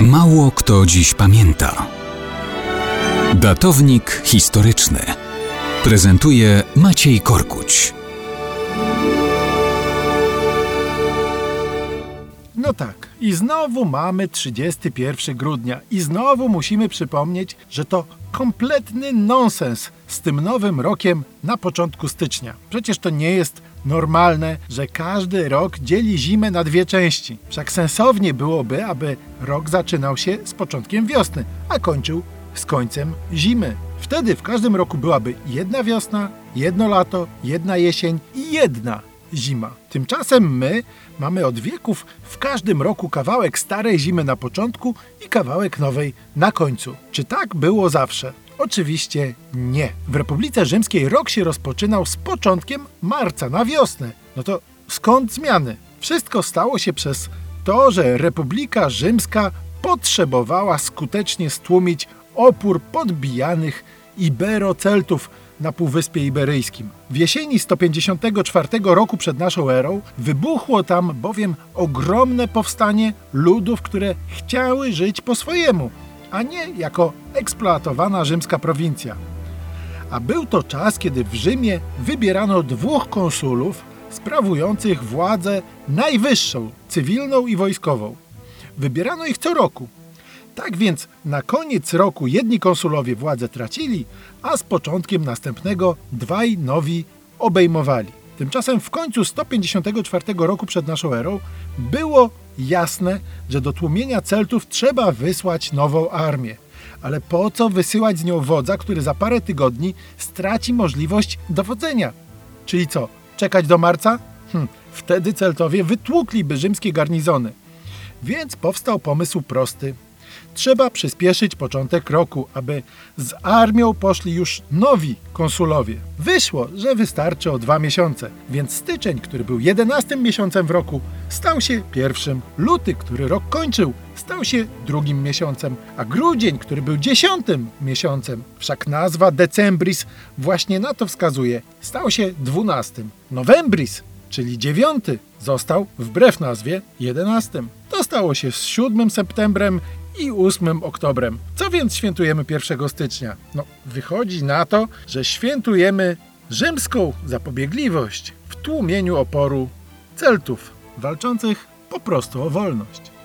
Mało kto dziś pamięta. Datownik historyczny prezentuje Maciej Korkuć. No tak, i znowu mamy 31 grudnia i znowu musimy przypomnieć, że to kompletny nonsens z tym nowym rokiem na początku stycznia. Przecież to nie jest normalne, że każdy rok dzieli zimę na dwie części. Wszak sensownie byłoby, aby rok zaczynał się z początkiem wiosny, a kończył z końcem zimy. Wtedy w każdym roku byłaby jedna wiosna, jedno lato, jedna jesień i jedna zima. Tymczasem my mamy od wieków w każdym roku kawałek starej zimy na początku i kawałek nowej na końcu. Czy tak było zawsze? Oczywiście nie. W Republice Rzymskiej rok się rozpoczynał z początkiem marca na wiosnę. No to skąd zmiany? Wszystko stało się przez to, że Republika Rzymska potrzebowała skutecznie stłumić opór podbijanych Iberoceltów na Półwyspie Iberyjskim. W jesieni 154 roku przed naszą erą wybuchło tam bowiem ogromne powstanie ludów, które chciały żyć po swojemu, a nie jako eksploatowana rzymska prowincja. A był to czas, kiedy w Rzymie wybierano dwóch konsulów sprawujących władzę najwyższą, cywilną i wojskową. Wybierano ich co roku. Tak więc na koniec roku jedni konsulowie władzę tracili, a z początkiem następnego dwaj nowi obejmowali. Tymczasem w końcu 154 roku przed naszą erą było jasne, że do tłumienia Celtów trzeba wysłać nową armię. Ale po co wysyłać z nią wodza, który za parę tygodni straci możliwość dowodzenia? Czyli co, czekać do marca? Hm, wtedy Celtowie wytłukliby rzymskie garnizony. Więc powstał pomysł prosty – trzeba przyspieszyć początek roku, aby z armią poszli już nowi konsulowie. Wyszło, że wystarczy o dwa miesiące, więc styczeń, który był jedenastym miesiącem w roku, stał się pierwszym. Luty, który rok kończył, stał się drugim miesiącem, a grudzień, który był dziesiątym miesiącem, wszak nazwa Decembris właśnie na to wskazuje, stał się dwunastym. Novembris, czyli dziewiąty, został wbrew nazwie jedenastym. To stało się z 7 septembrem i 8 oktobrem. Co więc świętujemy 1 stycznia? No, wychodzi na to, że świętujemy rzymską zapobiegliwość w tłumieniu oporu Celtów, walczących po prostu o wolność.